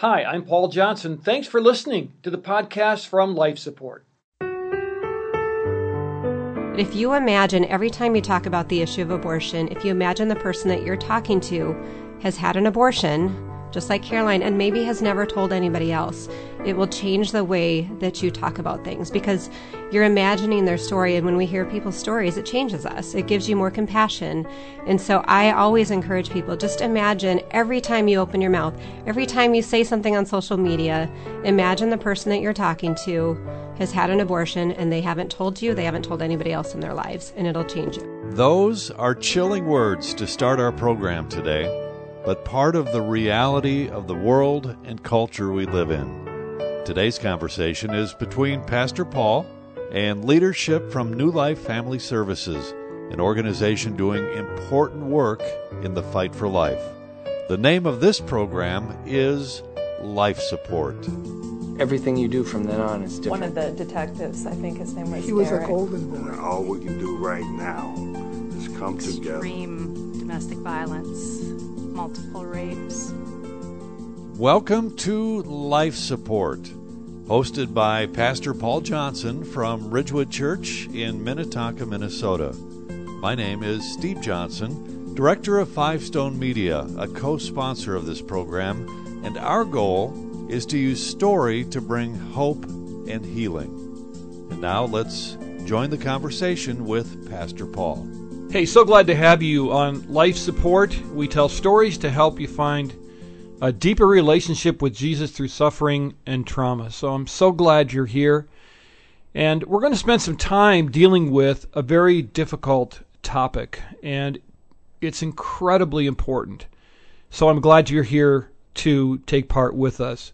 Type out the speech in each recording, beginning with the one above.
Hi, I'm Paul Johnson. Thanks for listening to the podcast from Life Support. If you imagine every time you talk about the issue of abortion, if you imagine the person that you're talking to has had an abortion, just like Caroline, and maybe has never told anybody else. It will change the way that you talk about things because you're imagining their story. And when we hear people's stories, it changes us. It gives you more compassion. And so I always encourage people just imagine every time you open your mouth, every time you say something on social media, imagine the person that you're talking to has had an abortion and they haven't told you, they haven't told anybody else in their lives, and it'll change you. Those are chilling words to start our program today but part of the reality of the world and culture we live in. Today's conversation is between Pastor Paul and leadership from New Life Family Services, an organization doing important work in the fight for life. The name of this program is Life Support. Everything you do from then on is different. One of the detectives, I think his name was. He was Derek. a golden boy. All we can do right now is come Extreme together. Extreme domestic violence multiple rapes. Welcome to Life Support, hosted by Pastor Paul Johnson from Ridgewood Church in Minnetonka, Minnesota. My name is Steve Johnson, Director of Five Stone Media, a co sponsor of this program, and our goal is to use story to bring hope and healing. And now let's join the conversation with Pastor Paul. Hey, so glad to have you on Life Support. We tell stories to help you find a deeper relationship with Jesus through suffering and trauma. So I'm so glad you're here. And we're going to spend some time dealing with a very difficult topic, and it's incredibly important. So I'm glad you're here to take part with us.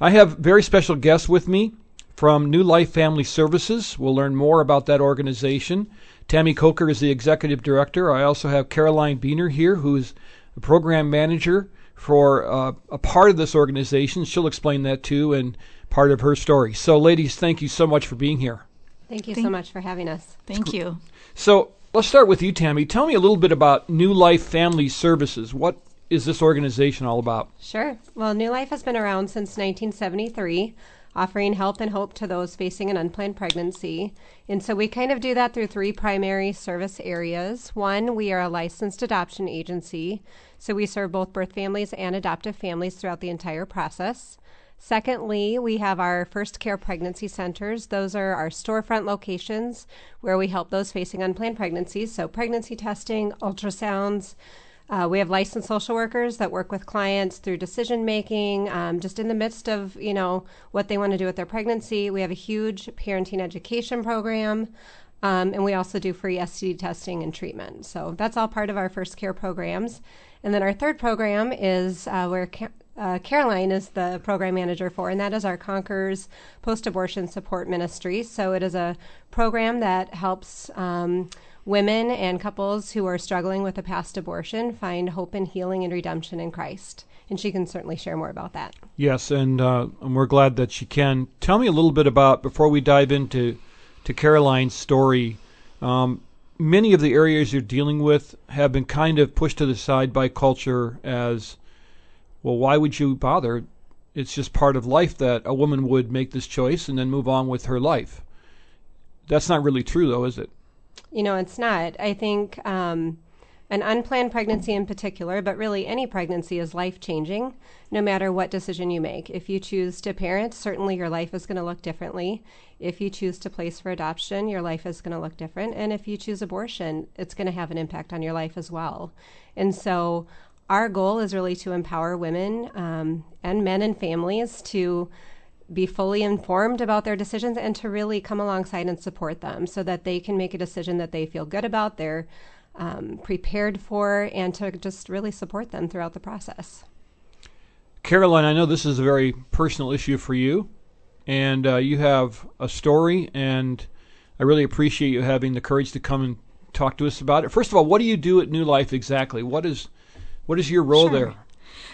I have very special guests with me from New Life Family Services. We'll learn more about that organization. Tammy Coker is the executive director. I also have Caroline Beener here, who's the program manager for uh, a part of this organization. She'll explain that too and part of her story. So, ladies, thank you so much for being here. Thank you thank so much for having us. Thank you. So, let's start with you, Tammy. Tell me a little bit about New Life Family Services. What is this organization all about? Sure. Well, New Life has been around since 1973 offering help and hope to those facing an unplanned pregnancy. And so we kind of do that through three primary service areas. One, we are a licensed adoption agency, so we serve both birth families and adoptive families throughout the entire process. Secondly, we have our first care pregnancy centers. Those are our storefront locations where we help those facing unplanned pregnancies, so pregnancy testing, ultrasounds, uh, we have licensed social workers that work with clients through decision making, um, just in the midst of you know what they want to do with their pregnancy. We have a huge parenting education program, um, and we also do free STD testing and treatment. So that's all part of our first care programs. And then our third program is uh, where uh, Caroline is the program manager for, and that is our Conquerors Post Abortion Support Ministry. So it is a program that helps. Um, women and couples who are struggling with a past abortion find hope and healing and redemption in Christ. And she can certainly share more about that. Yes, and, uh, and we're glad that she can. Tell me a little bit about, before we dive into to Caroline's story, um, many of the areas you're dealing with have been kind of pushed to the side by culture as, well, why would you bother? It's just part of life that a woman would make this choice and then move on with her life. That's not really true, though, is it? You know, it's not. I think um, an unplanned pregnancy in particular, but really any pregnancy is life changing no matter what decision you make. If you choose to parent, certainly your life is going to look differently. If you choose to place for adoption, your life is going to look different. And if you choose abortion, it's going to have an impact on your life as well. And so, our goal is really to empower women um, and men and families to be fully informed about their decisions and to really come alongside and support them so that they can make a decision that they feel good about, they're um, prepared for, and to just really support them throughout the process. Caroline, I know this is a very personal issue for you, and uh, you have a story, and I really appreciate you having the courage to come and talk to us about it. First of all, what do you do at New Life exactly? What is what is your role sure. there?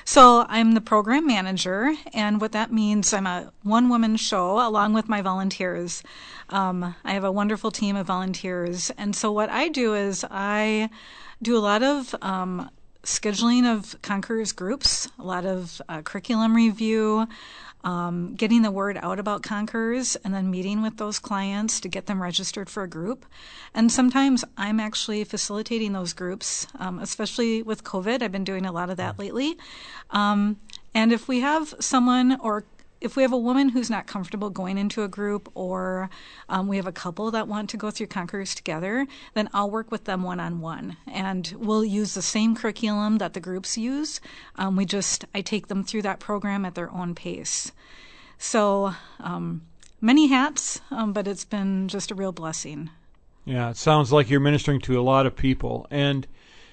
So I'm the program manager, and what that means, I'm a one woman show along with my volunteers. Um, I have a wonderful team of volunteers, and so what I do is I do a lot of um, scheduling of Conquerors groups, a lot of uh, curriculum review, um, getting the word out about Conquerors, and then meeting with those clients to get them registered for a group. And sometimes I'm actually facilitating those groups, um, especially with COVID. I've been doing a lot of that lately. Um, and if we have someone or if we have a woman who's not comfortable going into a group or um, we have a couple that want to go through Conquerors together, then I'll work with them one on one. And we'll use the same curriculum that the groups use. Um, we just, I take them through that program at their own pace. So, um, many hats, um, but it's been just a real blessing. Yeah, it sounds like you're ministering to a lot of people. And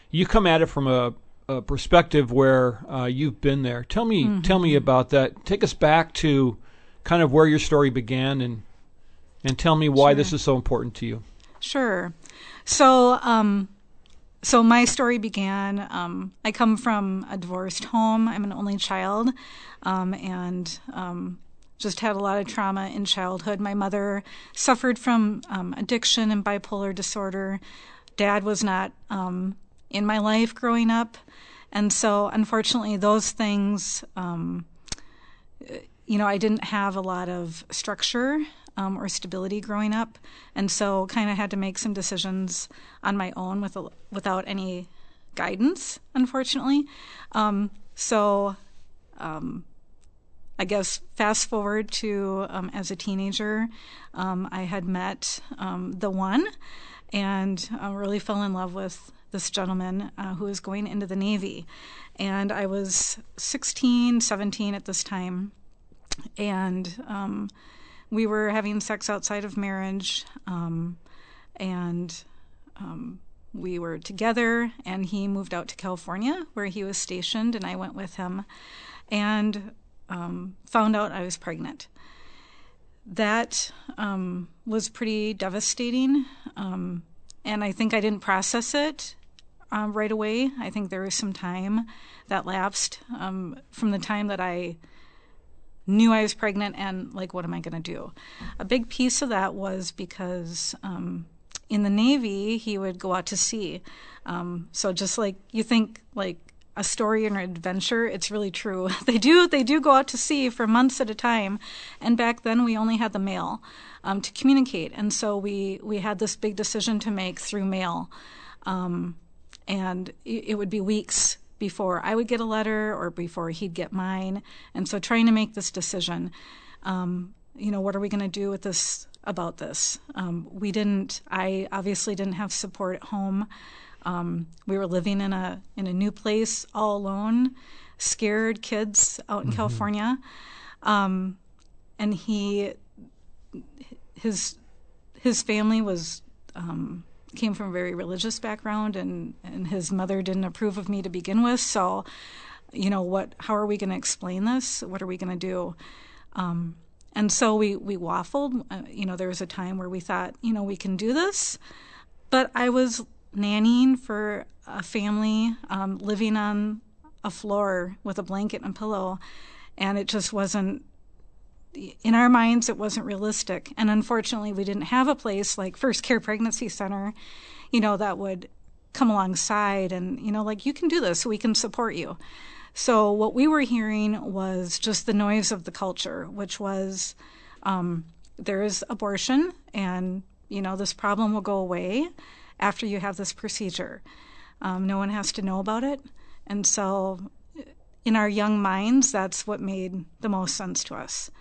you come at it from a a perspective where uh, you've been there. Tell me, mm-hmm. tell me about that. Take us back to kind of where your story began, and and tell me why sure. this is so important to you. Sure. So, um, so my story began. Um, I come from a divorced home. I'm an only child, um, and um, just had a lot of trauma in childhood. My mother suffered from um, addiction and bipolar disorder. Dad was not um, in my life growing up. And so, unfortunately, those things, um, you know, I didn't have a lot of structure um, or stability growing up, and so kind of had to make some decisions on my own with a, without any guidance, unfortunately. Um, so, um, I guess fast forward to um, as a teenager, um, I had met um, the one, and uh, really fell in love with this gentleman uh, who was going into the Navy. And I was 16, 17 at this time. And um, we were having sex outside of marriage. Um, and um, we were together, and he moved out to California where he was stationed, and I went with him and um, found out I was pregnant. That um, was pretty devastating. Um, and I think I didn't process it um, right away. I think there was some time that lapsed um, from the time that I knew I was pregnant and like, what am I going to do? A big piece of that was because um, in the Navy, he would go out to sea. Um, so just like you think, like a story and an adventure, it's really true. They do they do go out to sea for months at a time, and back then we only had the mail um, to communicate, and so we we had this big decision to make through mail. Um, and it would be weeks before I would get a letter or before he'd get mine. And so trying to make this decision, um, you know, what are we going to do with this about this? Um, we didn't. I obviously didn't have support at home. Um, we were living in a in a new place all alone, scared kids out in mm-hmm. California, um, and he his his family was um, came from a very religious background, and and his mother didn't approve of me to begin with. So, you know, what? How are we going to explain this? What are we going to do? Um, and so we we waffled. Uh, you know, there was a time where we thought, you know, we can do this, but I was nannying for a family um, living on a floor with a blanket and pillow, and it just wasn't in our minds it wasn't realistic. And unfortunately we didn't have a place like first care pregnancy center you know that would come alongside and you know like you can do this. We can support you. So what we were hearing was just the noise of the culture which was um, there is abortion and you know this problem will go away after you have this procedure. Um, no one has to know about it. And so in our young minds that's what made the most sense to us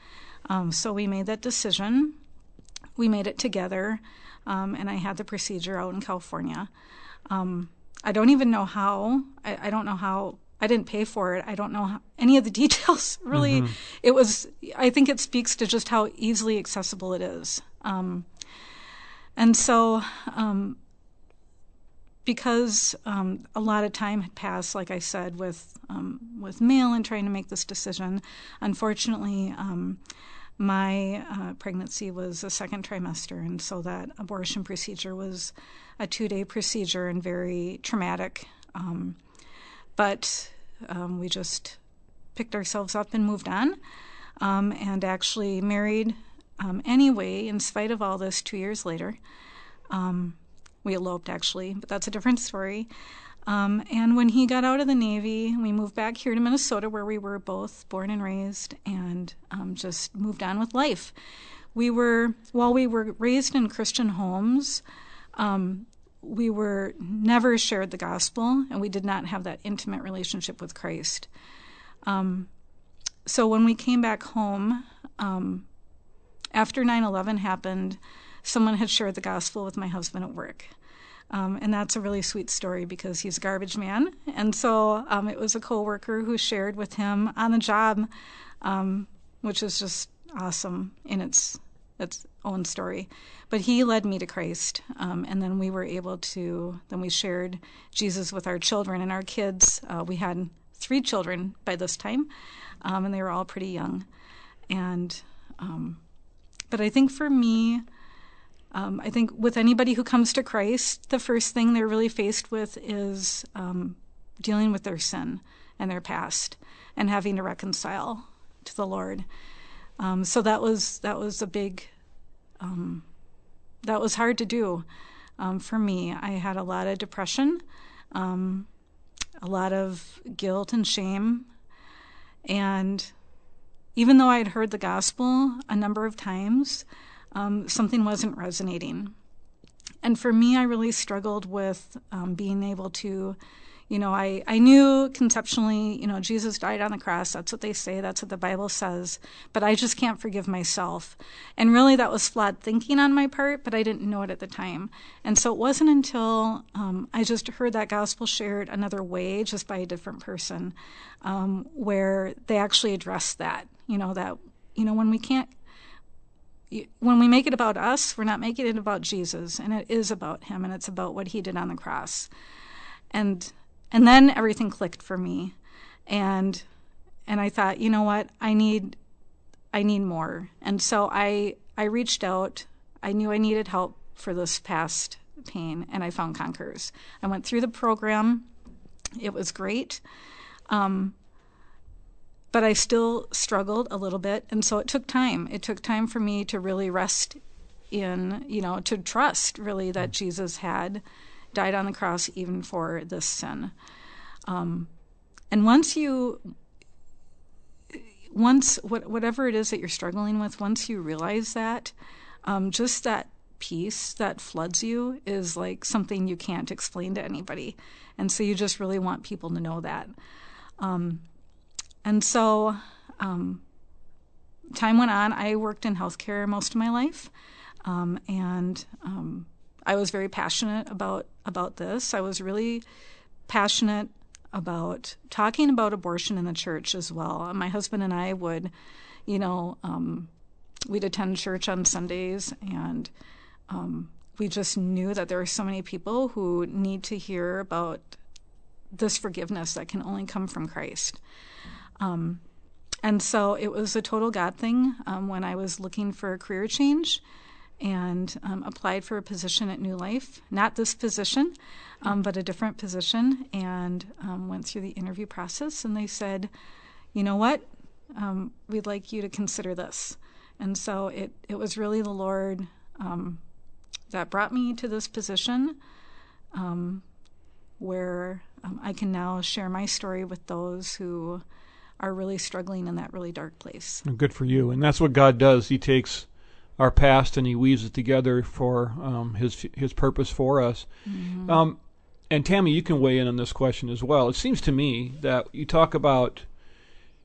um, so we made that decision. We made it together, um, and I had the procedure out in California. Um, I don't even know how. I, I, don't know how. I didn't pay for it. I don't know how, any of the details. Really, mm-hmm. it was. I think it speaks to just how easily accessible it is. Um, and so um, because um, a lot of time had passed, like I said, with um, with mail and trying to make this decision. Unfortunately, um, my uh, pregnancy was a second trimester, and so that abortion procedure was a two day procedure and very traumatic. Um, but um, we just picked ourselves up and moved on, um, and actually married um, anyway, in spite of all this, two years later. Um, we eloped actually, but that's a different story. Um, and when he got out of the Navy, we moved back here to Minnesota, where we were both born and raised, and um, just moved on with life. We were, while we were raised in Christian homes, um, we were never shared the gospel, and we did not have that intimate relationship with Christ. Um, so when we came back home, um, after 9 11 happened, someone had shared the gospel with my husband at work. Um, and that's a really sweet story because he's a garbage man. And so um, it was a coworker who shared with him on the job, um, which is just awesome in its its own story. But he led me to Christ, um, and then we were able to. Then we shared Jesus with our children and our kids. Uh, we had three children by this time, um, and they were all pretty young. And um, but I think for me, um, I think with anybody who comes to Christ, the first thing they're really faced with is um, dealing with their sin and their past and having to reconcile to the Lord. Um, so that was that was a big um, that was hard to do um, for me. I had a lot of depression, um, a lot of guilt and shame, and even though I had heard the gospel a number of times, um, something wasn't resonating. And for me, I really struggled with um, being able to, you know, I, I knew conceptually, you know, Jesus died on the cross. That's what they say. That's what the Bible says. But I just can't forgive myself. And really, that was flawed thinking on my part, but I didn't know it at the time. And so it wasn't until um, I just heard that gospel shared another way, just by a different person, um, where they actually addressed that, you know, that, you know, when we can't when we make it about us, we're not making it about Jesus, and it is about Him, and it's about what He did on the cross. And and then everything clicked for me, and and I thought, you know what, I need I need more. And so I I reached out. I knew I needed help for this past pain, and I found Conquerors. I went through the program. It was great. Um, but I still struggled a little bit. And so it took time. It took time for me to really rest in, you know, to trust really that Jesus had died on the cross even for this sin. Um, and once you, once what, whatever it is that you're struggling with, once you realize that, um, just that peace that floods you is like something you can't explain to anybody. And so you just really want people to know that. Um, and so um, time went on. I worked in healthcare most of my life, um, and um, I was very passionate about about this. I was really passionate about talking about abortion in the church as well. My husband and I would, you know, um, we'd attend church on Sundays, and um, we just knew that there are so many people who need to hear about this forgiveness that can only come from Christ. Um, and so it was a total God thing um, when I was looking for a career change and um, applied for a position at New Life. Not this position, um, but a different position, and um, went through the interview process. And they said, you know what? Um, we'd like you to consider this. And so it, it was really the Lord that brought me to this position where I can now share my story with those who are really struggling in that really dark place. Good for you. And that's what God does. He takes our past and he weaves it together for um, his his purpose for us. Mm-hmm. Um, and Tammy, you can weigh in on this question as well. It seems to me that you talk about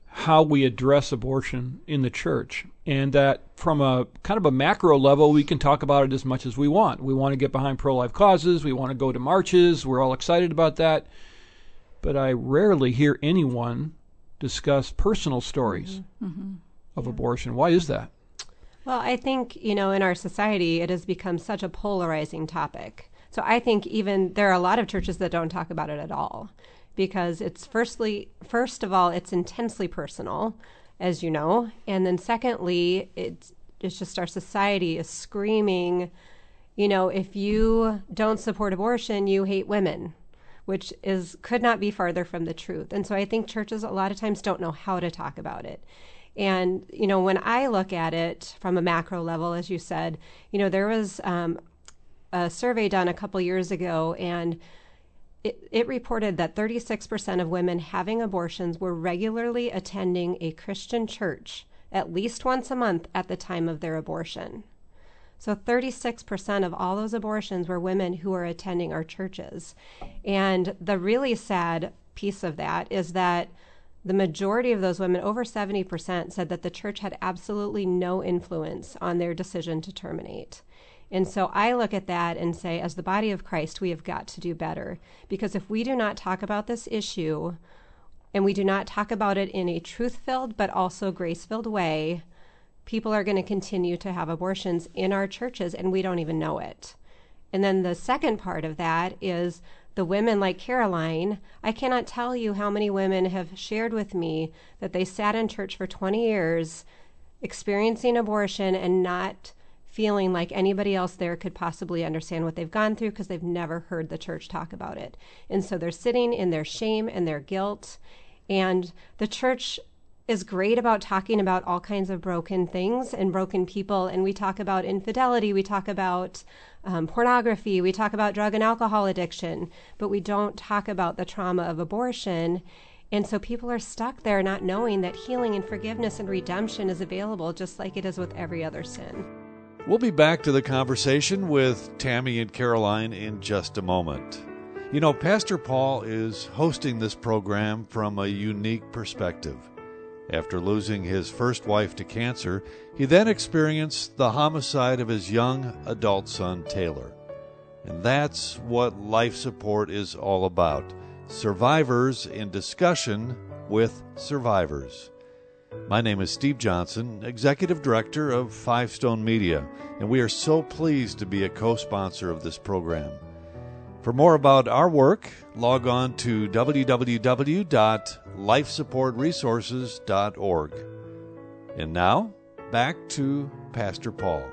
how we address abortion in the church, and that from a kind of a macro level, we can talk about it as much as we want. We want to get behind pro life causes, we want to go to marches, we're all excited about that. But I rarely hear anyone discuss personal stories mm-hmm. Mm-hmm. of yeah. abortion. Why is that? Well, I think, you know, in our society, it has become such a polarizing topic. So I think even there are a lot of churches that don't talk about it at all because it's firstly, first of all, it's intensely personal, as you know. And then secondly, it's, it's just our society is screaming, you know, if you don't support abortion, you hate women which is could not be farther from the truth. And so I think churches a lot of times don't know how to talk about it. And you know, when I look at it from a macro level, as you said, you know, there was um, a survey done a couple years ago, and it, it reported that 36% of women having abortions were regularly attending a Christian church at least once a month at the time of their abortion. So 36% of all those abortions were women who were attending our churches. And the really sad piece of that is that the majority of those women, over 70%, said that the church had absolutely no influence on their decision to terminate. And so I look at that and say, as the body of Christ, we have got to do better. Because if we do not talk about this issue and we do not talk about it in a truth filled but also grace filled way, people are going to continue to have abortions in our churches and we don't even know it. And then the second part of that is the women like Caroline. I cannot tell you how many women have shared with me that they sat in church for 20 years experiencing abortion and not feeling like anybody else there could possibly understand what they've gone through because they've never heard the church talk about it. And so they're sitting in their shame and their guilt. And the church is great about talking about all kinds of broken things and broken people. And we talk about infidelity, we talk about um, pornography, we talk about drug and alcohol addiction, but we don't talk about the trauma of abortion. And so people are stuck there not knowing that healing and forgiveness and redemption is available just like it is with every other sin. We'll be back to the conversation with Tammy and Caroline in just a moment. You know, Pastor Paul is hosting this program from a unique perspective. After losing his first wife to cancer, he then experienced the homicide of his young adult son, Taylor. And that's what life support is all about survivors in discussion with survivors. My name is Steve Johnson, Executive Director of Five Stone Media, and we are so pleased to be a co sponsor of this program. For more about our work, log on to www.lifesupportresources.org. And now, back to Pastor Paul.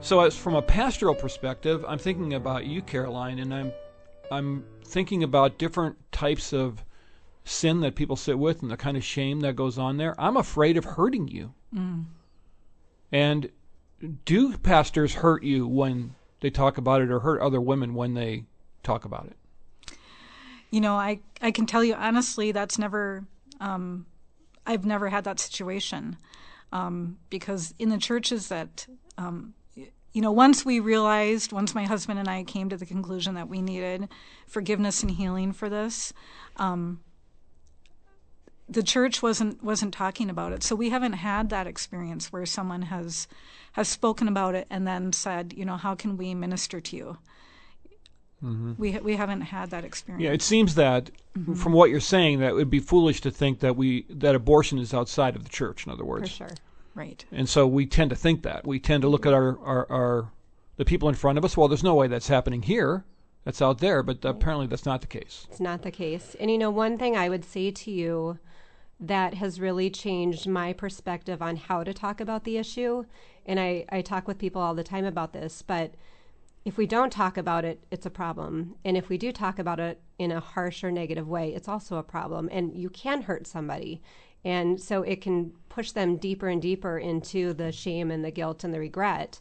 So, as from a pastoral perspective, I'm thinking about you, Caroline, and I'm I'm thinking about different types of sin that people sit with and the kind of shame that goes on there. I'm afraid of hurting you. Mm. And do pastors hurt you when they talk about it or hurt other women when they talk about it? You know, I, I can tell you honestly, that's never, um, I've never had that situation. Um, because in the churches that, um, you know, once we realized, once my husband and I came to the conclusion that we needed forgiveness and healing for this, um, the church wasn't wasn't talking about it. So we haven't had that experience where someone has has spoken about it and then said, you know, how can we minister to you? Mm-hmm. We we haven't had that experience. Yeah, it seems that mm-hmm. from what you're saying that it would be foolish to think that we that abortion is outside of the church. In other words, for sure, right. And so we tend to think that we tend to look at our our, our the people in front of us. Well, there's no way that's happening here. That's out there, but apparently that's not the case. It's not the case. And you know, one thing I would say to you that has really changed my perspective on how to talk about the issue. And I, I talk with people all the time about this, but if we don't talk about it, it's a problem. And if we do talk about it in a harsh or negative way, it's also a problem. And you can hurt somebody. And so it can push them deeper and deeper into the shame and the guilt and the regret.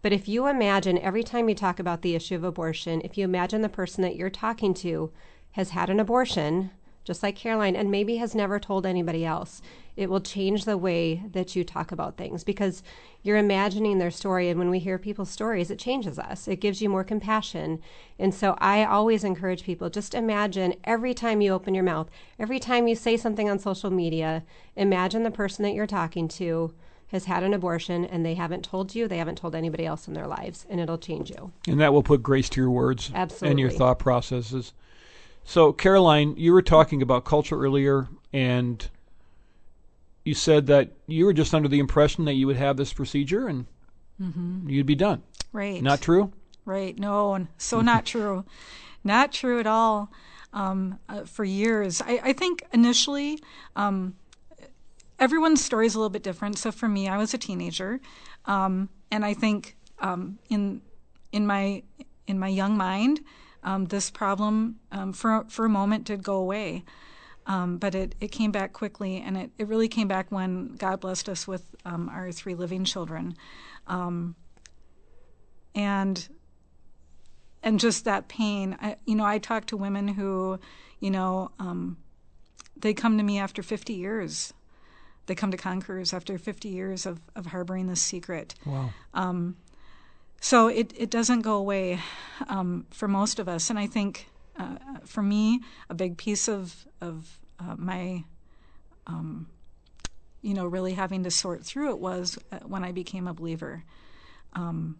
But if you imagine every time you talk about the issue of abortion, if you imagine the person that you're talking to has had an abortion, just like Caroline, and maybe has never told anybody else. It will change the way that you talk about things because you're imagining their story. And when we hear people's stories, it changes us, it gives you more compassion. And so I always encourage people just imagine every time you open your mouth, every time you say something on social media, imagine the person that you're talking to has had an abortion and they haven't told you, they haven't told anybody else in their lives, and it'll change you. And that will put grace to your words Absolutely. and your thought processes. So, Caroline, you were talking about culture earlier, and you said that you were just under the impression that you would have this procedure and mm-hmm. you'd be done. Right. Not true? Right. No, so not true. Not true at all. Um, uh, for years, I, I think initially, um, everyone's story is a little bit different. So for me, I was a teenager, um, and I think um, in in my in my young mind, this problem um, for for a moment did go away. Um, but it, it came back quickly, and it, it really came back when God blessed us with um, our three living children. Um, and and just that pain. I, you know, I talk to women who, you know, um, they come to me after 50 years. They come to Conquerors after 50 years of, of harboring this secret. Wow. Um, so it, it doesn't go away um, for most of us. And I think uh, for me, a big piece of, of uh, my, um, you know, really having to sort through it was uh, when I became a believer. Um,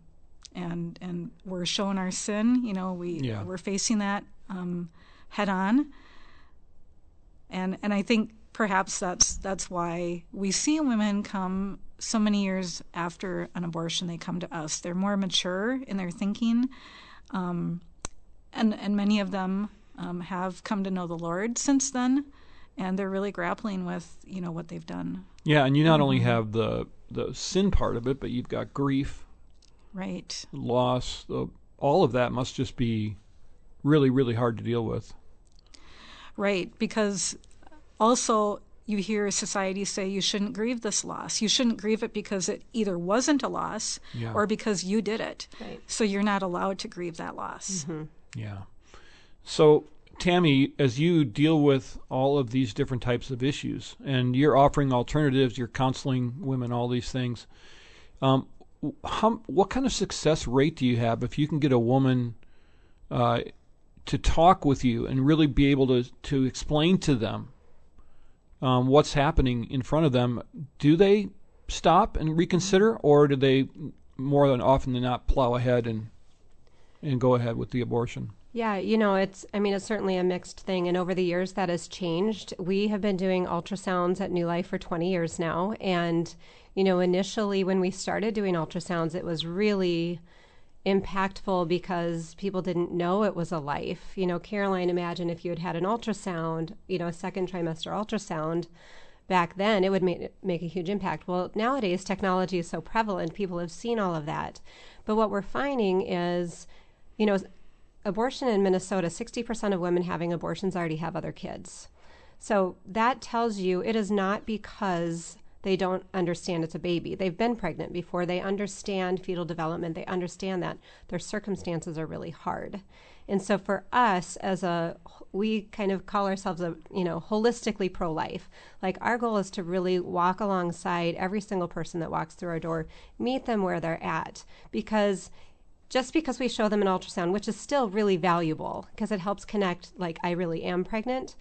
and and we're shown our sin. You know, we Yeah. we're facing that um, head on. And and I think perhaps that's that's why we see women come so many years after an abortion. They come to us. They're more mature in their thinking, um, and and many of them um, have come to know the Lord since then, and they're really grappling with you know what they've done. Yeah, and you not only have the the sin part of it, but you've got grief, Right. loss. The, all of that must just be really, really hard to deal with. Right, because also you hear society say you shouldn't grieve this loss. You shouldn't grieve it because it either wasn't a loss Yeah. or because you did it. Right. So you're not allowed to grieve that loss. Yeah. So, Tammy, as you deal with all of these different types of issues, and you're offering alternatives, you're counseling women, all these things. Um, how, what kind of success rate do you have if you can get a woman uh, to talk with you and really be able to to explain to them um, what's happening in front of them? Do they stop and reconsider, or do they more than often than not plow ahead and and go ahead with the abortion? Yeah, you know, it's, I mean, it's certainly a mixed thing. And over the years, that has changed. We have been doing ultrasounds at New Life for 20 years now. And, you know, initially when we started doing ultrasounds, it was really impactful because people didn't know it was a life. You know, Caroline, imagine if you had had an ultrasound, you know, a second trimester ultrasound back then, it would make, make a huge impact. Well, nowadays, technology is so prevalent, people have seen all of that. But what we're finding is, you know, abortion in Minnesota, 60% of women having abortions already have other kids. So that tells you it is not because they don't understand it's a baby. They've been pregnant before. They understand fetal development. They understand that their circumstances are really hard. And so for us as a we kind of call ourselves a, you know, holistically pro-life. Like our goal is to really walk alongside every single person that walks through our door, meet them where they're at because just because we show them an ultrasound, which is still really valuable because it helps connect, like, I really am pregnant,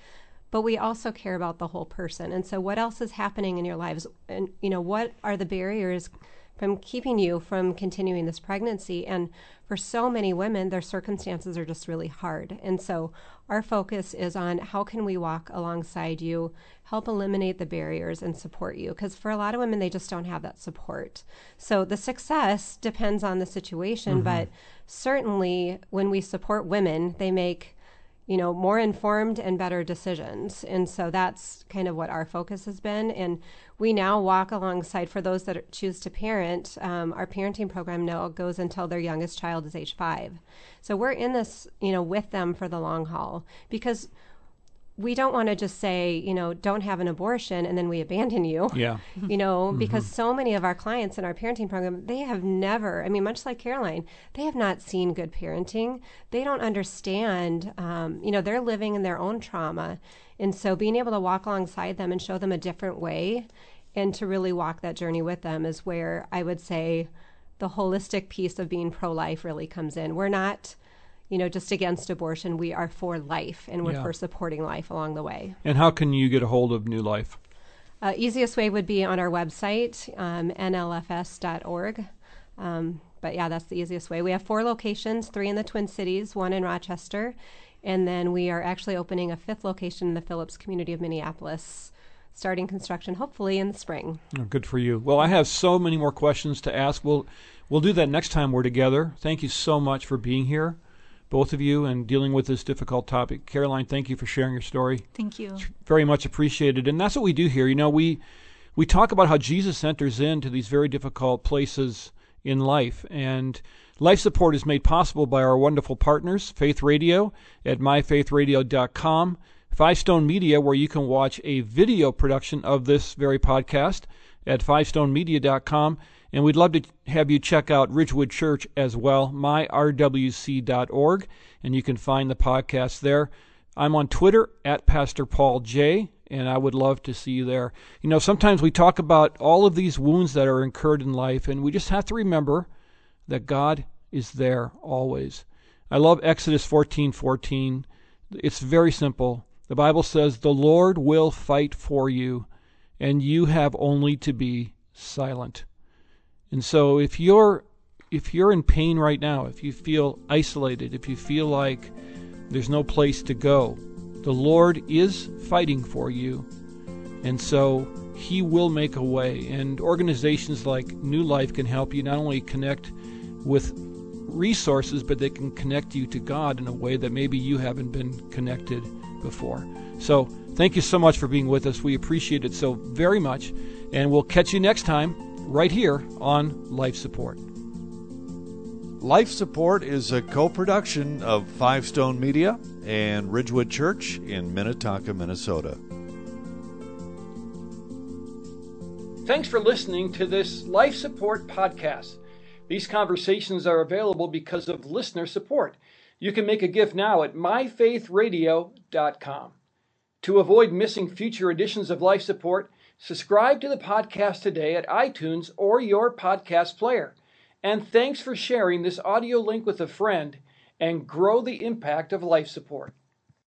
but we also care about the whole person. And so, what else is happening in your lives? And, you know, what are the barriers from keeping you from continuing this pregnancy? And for so many women, their circumstances are just really hard. And so, our focus is on how can we walk alongside you, help eliminate the barriers, and support you. Because for a lot of women, they just don't have that support. So, the success depends on the situation, mm-hmm. but certainly when we support women, they make you know, more informed and better decisions. And so that's kind of what our focus has been. And we now walk alongside, for those that choose to parent, um, our parenting program now goes until their youngest child is age five. So we're in this, you know, with them for the long haul because we don't want to just say, you know, don't have an abortion and then we abandon you Yeah. you know, because so many of our clients in our parenting program, they have never, I mean, much like Caroline, they have not seen good parenting. They don't understand, um, you know, they're living in their own trauma. And so being able to walk alongside them and show them a different way and to really walk that journey with them is where I would say the holistic piece of being pro life really comes in. We're not. You know, just against abortion, we are for life and we're Yeah. for supporting life along the way. And how can you get a hold of New Life? Uh, easiest way would be on our website, um, nlfs.org. Um, but yeah, that's the easiest way. We have four locations three in the Twin Cities, one in Rochester, and then we are actually opening a fifth location in the Phillips community of Minneapolis, starting construction hopefully in the spring. Oh, good for you. Well, I have so many more questions to ask. We'll we'll do that next time we're together. Thank you so much for being here, both of you, and dealing with this difficult topic. Caroline, thank you for sharing your story. Thank you. Very much appreciated. And that's what we do here. You know, we we talk about how Jesus enters into these very difficult places in life. And life support is made possible by our wonderful partners, Faith Radio at myfaithradio.com, Five Stone Media, where you can watch a video production of this very podcast at fivestonemedia.com, And we'd love to have you check out Ridgewood Church as well, myrwc.org, and you can find the podcast there. I'm on Twitter at Pastor Paul J, and I would love to see you there. You know, sometimes we talk about all of these wounds that are incurred in life, and we just have to remember that God is there always. I love Exodus 14:14. It's very simple. The Bible says, "The Lord will fight for you, and you have only to be silent." And so if you're if you're in pain right now, if you feel isolated, if you feel like there's no place to go, the Lord is fighting for you. And so he will make a way. And organizations like New Life can help you not only connect with resources, but they can connect you to God in a way that maybe you haven't been connected before. So, thank you so much for being with us. We appreciate it so very much. And we'll catch you next time right here on Life Support. Life Support is a co production of Five Stone Media and Ridgewood Church in Minnetonka, Minnesota. Thanks for listening to this Life Support podcast. These conversations are available because of listener support. You can make a gift now at myfaithradio.com. To avoid missing future editions of Life Support, subscribe to the podcast today at iTunes or your podcast player. And thanks for sharing this audio link with a friend and grow the impact of life support.